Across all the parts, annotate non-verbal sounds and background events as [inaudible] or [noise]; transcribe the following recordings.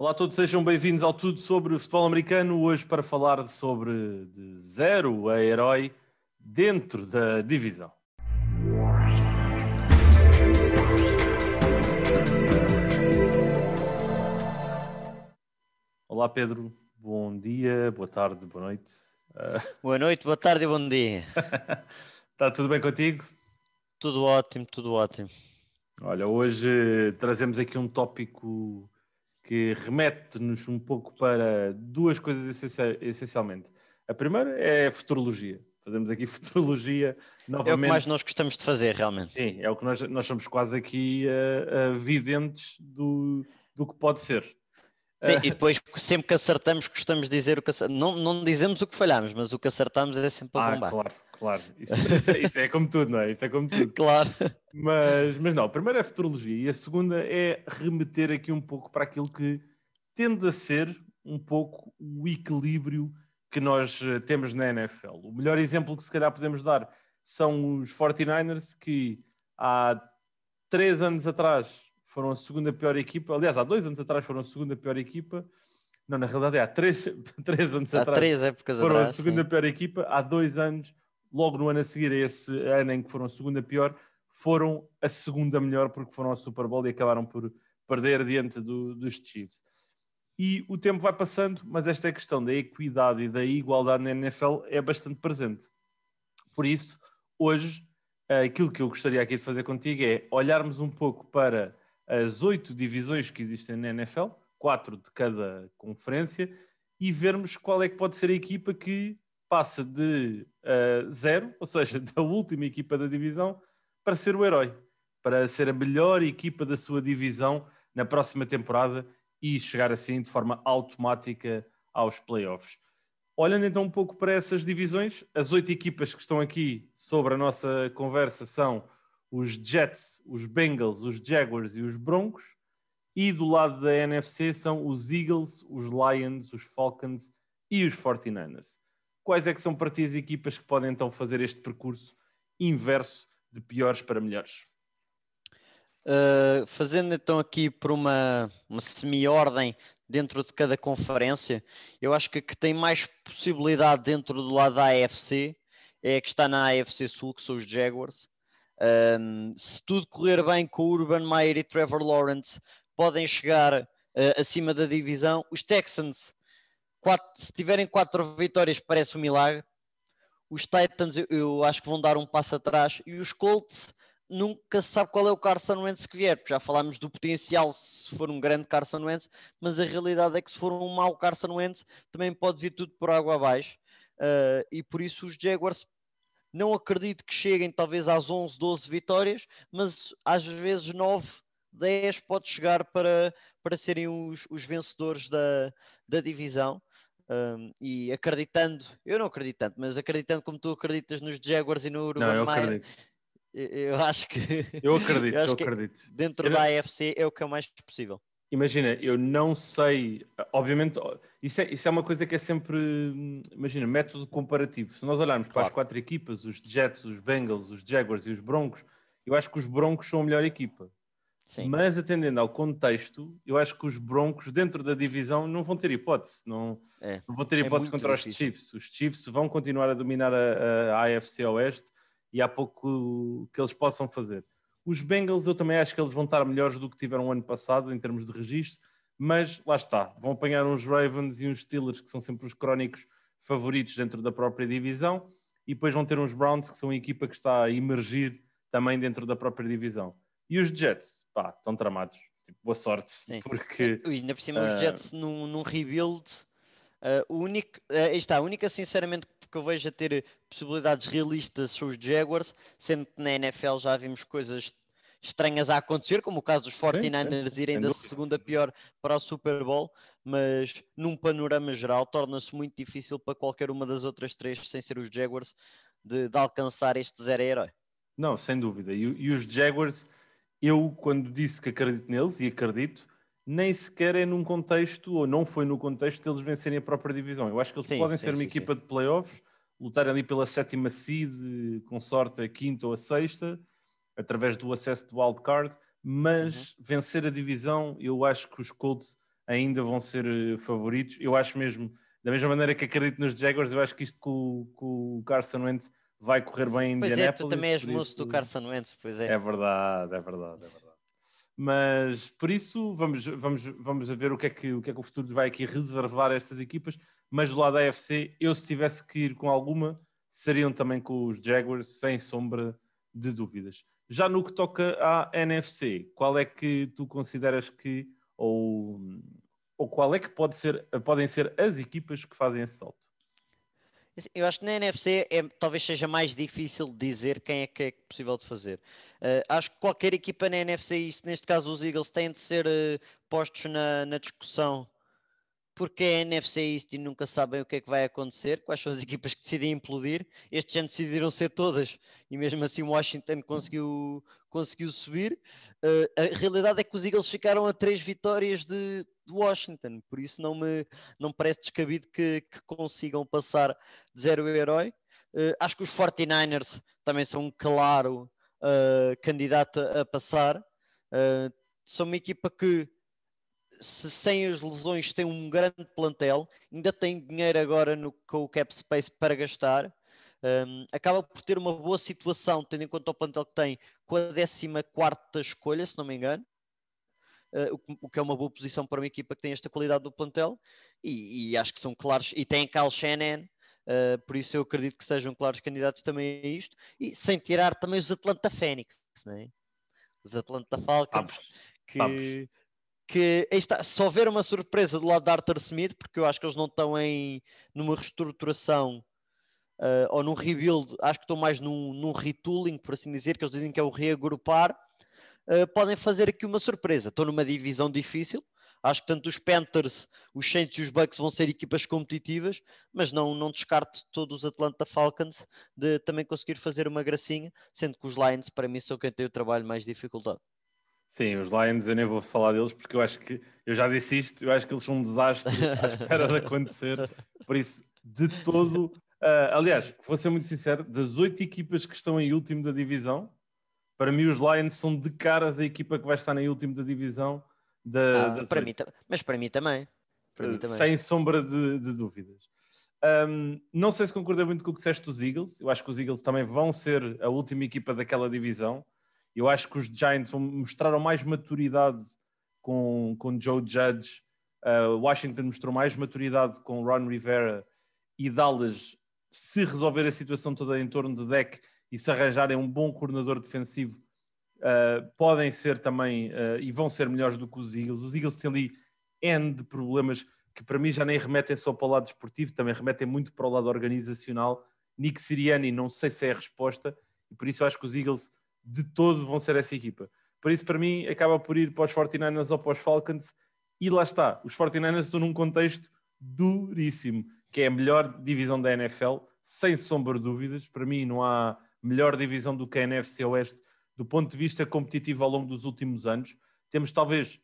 Olá a todos, sejam bem-vindos ao Tudo sobre Futebol Americano. Hoje para falar sobre de zero a herói dentro da divisão. Olá Pedro, bom dia, boa tarde, boa noite. [laughs] Boa noite, boa tarde e bom dia. Está [laughs] tudo bem contigo? Tudo ótimo, tudo ótimo. Olha, hoje trazemos aqui um tópico que remete-nos um pouco para duas coisas essencialmente. A primeira é a futurologia. Fazemos aqui [laughs] futurologia novamente. É o que mais nós gostamos de fazer, realmente. Sim, é o que nós, nós somos quase aqui uh, uh, videntes do, do que pode ser. Sim, e depois sempre que acertamos gostamos de dizer o que não, não dizemos o que falhamos, mas o que acertamos é sempre a bombar. Ah, claro, claro. Isso, [laughs] isso, é, isso, é, como tudo, não é? Isso é como tudo. claro. Mas, mas não, a primeira é a futurologia e a segunda é remeter aqui um pouco para aquilo que tende a ser um pouco o equilíbrio que nós eh, temos na NFL. O melhor exemplo que se calhar podemos dar são os 49ers que há três anos atrás foram a segunda pior equipa. Aliás, há dois anos atrás foram a segunda pior equipa. Não, na realidade é há três, [laughs] três anos há atrás. três épocas foram atrás, a segunda sim. pior equipa. Há dois anos, logo no ano a seguir, a esse ano em que foram a segunda pior, foram a segunda melhor porque foram ao Super Bowl e acabaram por perder diante do, dos Chiefs. E o tempo vai passando, mas esta questão da equidade e da igualdade na NFL é bastante presente. Por isso, hoje, aquilo que eu gostaria aqui de fazer contigo é olharmos um pouco para as oito divisões que existem na NFL, quatro de cada conferência, e vermos qual é que pode ser a equipa que passa de uh, zero, ou seja, [laughs] da última equipa da divisão, para ser o herói, para ser a melhor equipa da sua divisão na próxima temporada e chegar assim de forma automática aos playoffs. Olhando então um pouco para essas divisões, as oito equipas que estão aqui sobre a nossa conversa são os Jets, os Bengals, os Jaguars e os Broncos. E do lado da NFC são os Eagles, os Lions, os Falcons e os 49ers. Quais é que são para ti as equipas que podem então fazer este percurso inverso de piores para melhores? Uh, fazendo então aqui por uma, uma semi-ordem dentro de cada conferência, eu acho que a que tem mais possibilidade dentro do lado da AFC é a que está na AFC Sul, que são os Jaguars. Um, se tudo correr bem com o Urban Meyer e Trevor Lawrence, podem chegar uh, acima da divisão. Os Texans, quatro, se tiverem quatro vitórias, parece um milagre. Os Titans, eu, acho que vão dar um passo atrás. E os Colts, nunca se sabe qual é o Carson Wentz que vier. Já falámos do potencial se for um grande Carson Wentz, mas a realidade é que se for um mau Carson Wentz, também pode vir tudo por água abaixo. Uh, e por isso os Jaguars não acredito que cheguem talvez às 11, 12 vitórias, mas às vezes 9, 10 pode chegar para, para serem os, os vencedores da, da divisão. Um, e acreditando, eu não acredito tanto, mas acreditando como tu acreditas nos Jaguars e no Urban Não, eu Meyer, acredito. eu, acho que [laughs] Eu acredito, eu eu, acredito. dentro Eu da não- AFC é o que é mais possível. Imagina, eu não sei, obviamente, isso é, isso é uma coisa que é sempre, imagina, método comparativo. Se nós olharmos para as Claro. quatro equipas, os Jets, os Bengals, os Jaguars e os Broncos, eu acho que os Broncos são a melhor equipa. Sim. Mas atendendo ao contexto, eu acho que os Broncos dentro da divisão não vão ter hipótese. Não, É. não vão ter É hipótese muito contra os difícil. Chiefs. Os Chiefs vão continuar a dominar a, a AFC Oeste e há pouco que eles possam fazer. Os Bengals eu também acho que eles vão estar melhores do que tiveram ano passado em termos de registro, mas lá está, vão apanhar uns Ravens e uns Steelers que são sempre os crónicos favoritos dentro da própria divisão e depois vão ter uns Browns que são a equipa que está a emergir também dentro da própria divisão. E os Jets, pá, estão tramados. Tipo, boa sorte, Sim. porque E ainda por cima os Ah. Jets num, num rebuild. ah, o único, aí está, a única sinceramente que eu vejo a ter possibilidades realistas são os Jaguars, sendo que na NFL já vimos coisas estranhas a acontecer, como o caso dos sim, 49ers sim, irem da dúvida. segunda pior para o Super Bowl, mas num panorama geral torna-se muito difícil para qualquer uma das outras três, sem ser os Jaguars, de, de alcançar este zero herói. Não, sem dúvida. E, e os Jaguars, eu quando disse que acredito neles, e acredito, nem sequer é num contexto, ou não foi no contexto de eles vencerem a própria divisão. Eu acho que eles Sim, podem sim, ser uma sim, equipa de playoffs, lutarem ali pela sétima seed, com sorte a quinta ou a sexta, através do acesso do wildcard, mas vencer a divisão, eu acho que os Colts ainda vão ser eh, favoritos. Eu acho mesmo, da mesma maneira que acredito nos Jaguars, eu acho que isto com, com o Carson Wentz vai correr bem em pois Indianapolis. é, tu também és moço isso... do Carson Wentz, pois é. É verdade, é verdade, é verdade. Mas por isso vamos, vamos, vamos ver o que, é que, o que é que o futuro vai aqui reservar a estas equipas. Mas do lado da AFC, eu se tivesse que ir com alguma, seriam também com os Jaguars, sem sombra de dúvidas. Já no que toca à NFC, qual é que tu consideras que, ou, ou qual é que pode ser, podem ser as equipas que fazem esse salto? Eu acho que na NFC é, talvez seja mais difícil dizer quem é que é possível de fazer. Uh, acho que qualquer equipa na NFC, neste caso os Eagles, têm de ser uh, postos na, na, discussão porque é NFC East e nunca sabem o que é que vai acontecer, quais são as [laughs] equipas que decidem implodir. Este ano decidiram ser todas e mesmo assim Washington conseguiu, conseguiu subir. Uh, a realidade é que os Eagles ficaram a três vitórias de, de Washington, por isso não me não parece descabido que, que consigam passar de zero herói. Uh, acho que os 49ers também são um claro uh, candidato a passar. são uma equipa que se sem as lesões tem um grande plantel, ainda tem dinheiro agora no, com o cap space para gastar, um, acaba por ter uma boa situação, tendo em conta o plantel que tem, com a 14 escolha, se não me engano. Uh, o, o, que é uma boa posição para uma equipa que tem esta qualidade do plantel, e, e acho que são claros, e tem Cal Shannon, uh, por isso eu acredito que sejam claros candidatos também a isto, e sem tirar também os Atlanta Phoenix, né? os Atlanta Falcons, que, Vamos que está, se houver uma surpresa do lado de Arthur Smith, porque eu acho que eles não estão em numa reestruturação uh, ou num rebuild, acho que estão mais num, num retooling, por assim dizer, que eles dizem que é o reagrupar, uh, podem fazer aqui uma surpresa. Estão numa divisão difícil. Acho que tanto os Panthers, os Saints e os Bucks vão ser equipas competitivas, mas não, não descarto todos os Atlanta Falcons de também conseguir fazer uma gracinha, sendo que os Lions, para mim, são quem tem o trabalho mais dificultado. Sim, os Lions eu nem vou falar deles porque eu acho que eu já disse isto, eu acho que eles são um desastre à espera de acontecer. Por isso, de todo, uh, aliás, vou ser muito sincero, das oito equipas que estão em último da divisão, para mim os Lions são de caras a equipa que vai estar em último da divisão. Da, ah, para mim, mas para mim também. Para uh, mim também. Sem sombra de, de dúvidas. Um, não sei se concordei muito com o que disseste dos Eagles. Eu acho que os Eagles também vão ser a última equipa daquela divisão. Eu acho que os Giants mostraram mais maturidade com, com Joe Judge. Uh, Washington mostrou mais maturidade com Ron Rivera e Dallas, se resolver a situação toda em torno de deck e se arranjarem um bom coordenador defensivo, uh, podem ser também uh, e vão ser melhores do que os Eagles. Os Eagles têm ali N de problemas que para mim já nem remetem só para o lado esportivo, também remetem muito para o lado organizacional. Nick Siriani, não sei se é a resposta, e por isso eu acho que os Eagles de todo vão ser essa equipa. Por isso, para mim, acaba por ir para os 49ers ou para os Falcons. E lá está, os 49ers estão num contexto duríssimo, que é a melhor divisão da NFL, sem sombra de dúvidas. Para mim, não há melhor divisão do que a NFC Oeste do ponto de vista competitivo ao longo dos últimos anos. Temos talvez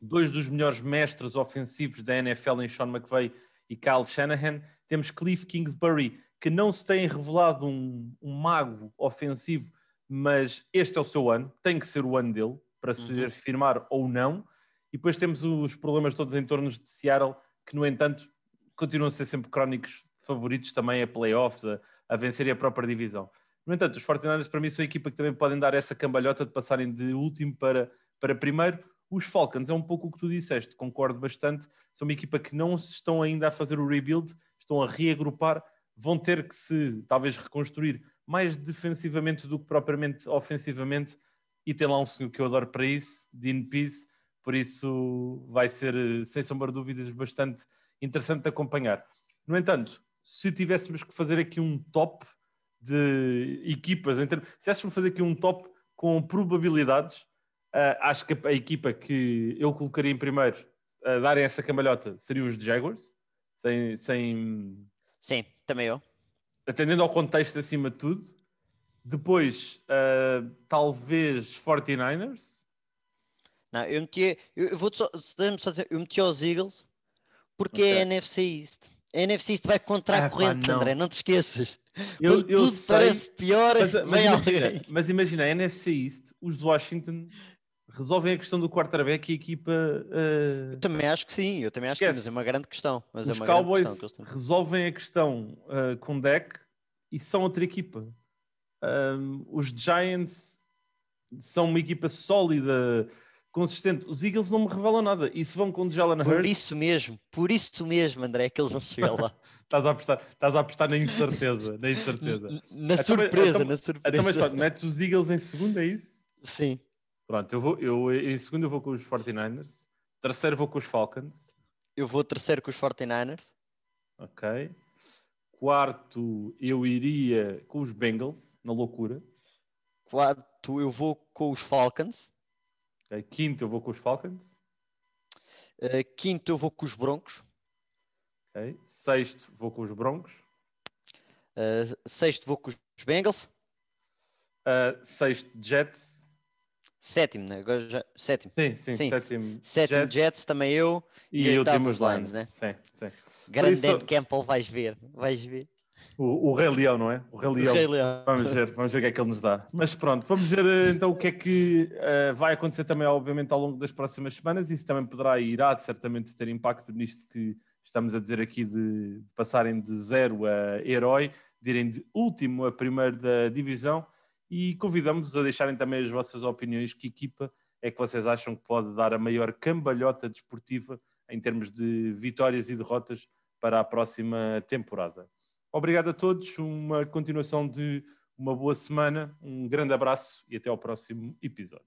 dois dos melhores mestres ofensivos da NFL em Sean McVay e Kyle Shanahan. Temos Cliff Kingsbury, que não se tem revelado um, um mago ofensivo, mas este é o seu ano, tem que ser o ano dele para se uhum. afirmar ou não. E depois temos os problemas todos em torno de Seattle, que no entanto continuam a ser sempre crónicos favoritos também a playoffs, a, a vencer a própria divisão. No entanto, os 49ers para mim são a equipa que também podem dar essa cambalhota de passarem de último para, para primeiro. Os Falcons é um pouco o que tu disseste, concordo bastante. São uma equipa que não estão ainda a fazer o rebuild, estão a reagrupar, vão ter que se talvez reconstruir mais defensivamente do que propriamente ofensivamente. E tem lá um senhor que eu adoro para isso, Dean Pease, por isso vai ser, sem sombra de dúvidas, bastante interessante de acompanhar. No entanto, se tivéssemos que fazer aqui um top de equipas, se tivéssemos fazer aqui um top com probabilidades, uh, acho que a, equipa que eu colocaria em primeiro a darem essa cambalhota seria os Jaguars, sem, sem... Sim, também eu atendendo ao contexto acima de tudo. Depois, uh, talvez 49ers. Não, eu meti, eu, vou só, só dizer, eu meti os Eagles porque okay. é a NFC East. A NFC East vai contra a ah, corrente, não. André, não te esqueças. Eu, eu tudo sei, parece pior, mas, mas imagina, mas imagina, a NFC East, os de Washington resolvem a questão do quarterback e a equipa. Uh... Eu também acho que sim, eu também Esquece. acho que sim, mas é uma grande questão. Mas é Os é Cowboys questão resolvem a questão uh, com deck e são outra equipa. Um, os Giants são uma equipa sólida, consistente. Os Eagles não me revelam nada. E se vão com o Jalen Hurts... Por isso mesmo, por isso mesmo, André, é que eles vão chegar lá. [laughs] estás, a apostar, estás a apostar na incerteza, na incerteza. Na então, surpresa, então, na surpresa. Então, mas pronto, metes os Eagles em segundo, é isso? Sim. Pronto, eu vou, eu, em segundo eu vou com os 49ers. Terceiro vou com os Falcons. Eu vou terceiro com os 49ers. Ok. Quarto eu iria com os Bengals, na loucura. Quarto eu vou com os Falcons. Okay. Quinto eu vou com os Falcons. Uh, quinto eu vou com os Broncos. Okay. Sexto vou com os Broncos. Uh, sexto vou com os Bengals. Uh, sexto Jets. Sétimo, né? Agora já... Sétimo. Sim, sim, sim. sétimo. Sétimo Jets, Jets também eu. E, e oitavo os Lions, né? Sim, sim. Grande isso... Dan Campbell, vais ver. Vais ver. O, o Rei Leão, não é? O Rei Leão. O Rei Leão. Vamos ver, vamos ver o que é que ele nos dá. Mas pronto, vamos ver eh, então o que é que uh, vai acontecer também, obviamente, ao longo das próximas semanas. Isso também poderá e irá certamente ter impacto nisto que estamos a dizer aqui de, de passarem de zero a herói, de irem de último a primeiro da divisão e convidamos-vos a deixarem também as vossas opiniões. Que equipa é que vocês acham que pode dar a maior cambalhota desportiva em termos de vitórias e derrotas para a próxima temporada? Obrigado a todos, uma continuação de uma boa semana, um grande abraço e até ao próximo episódio.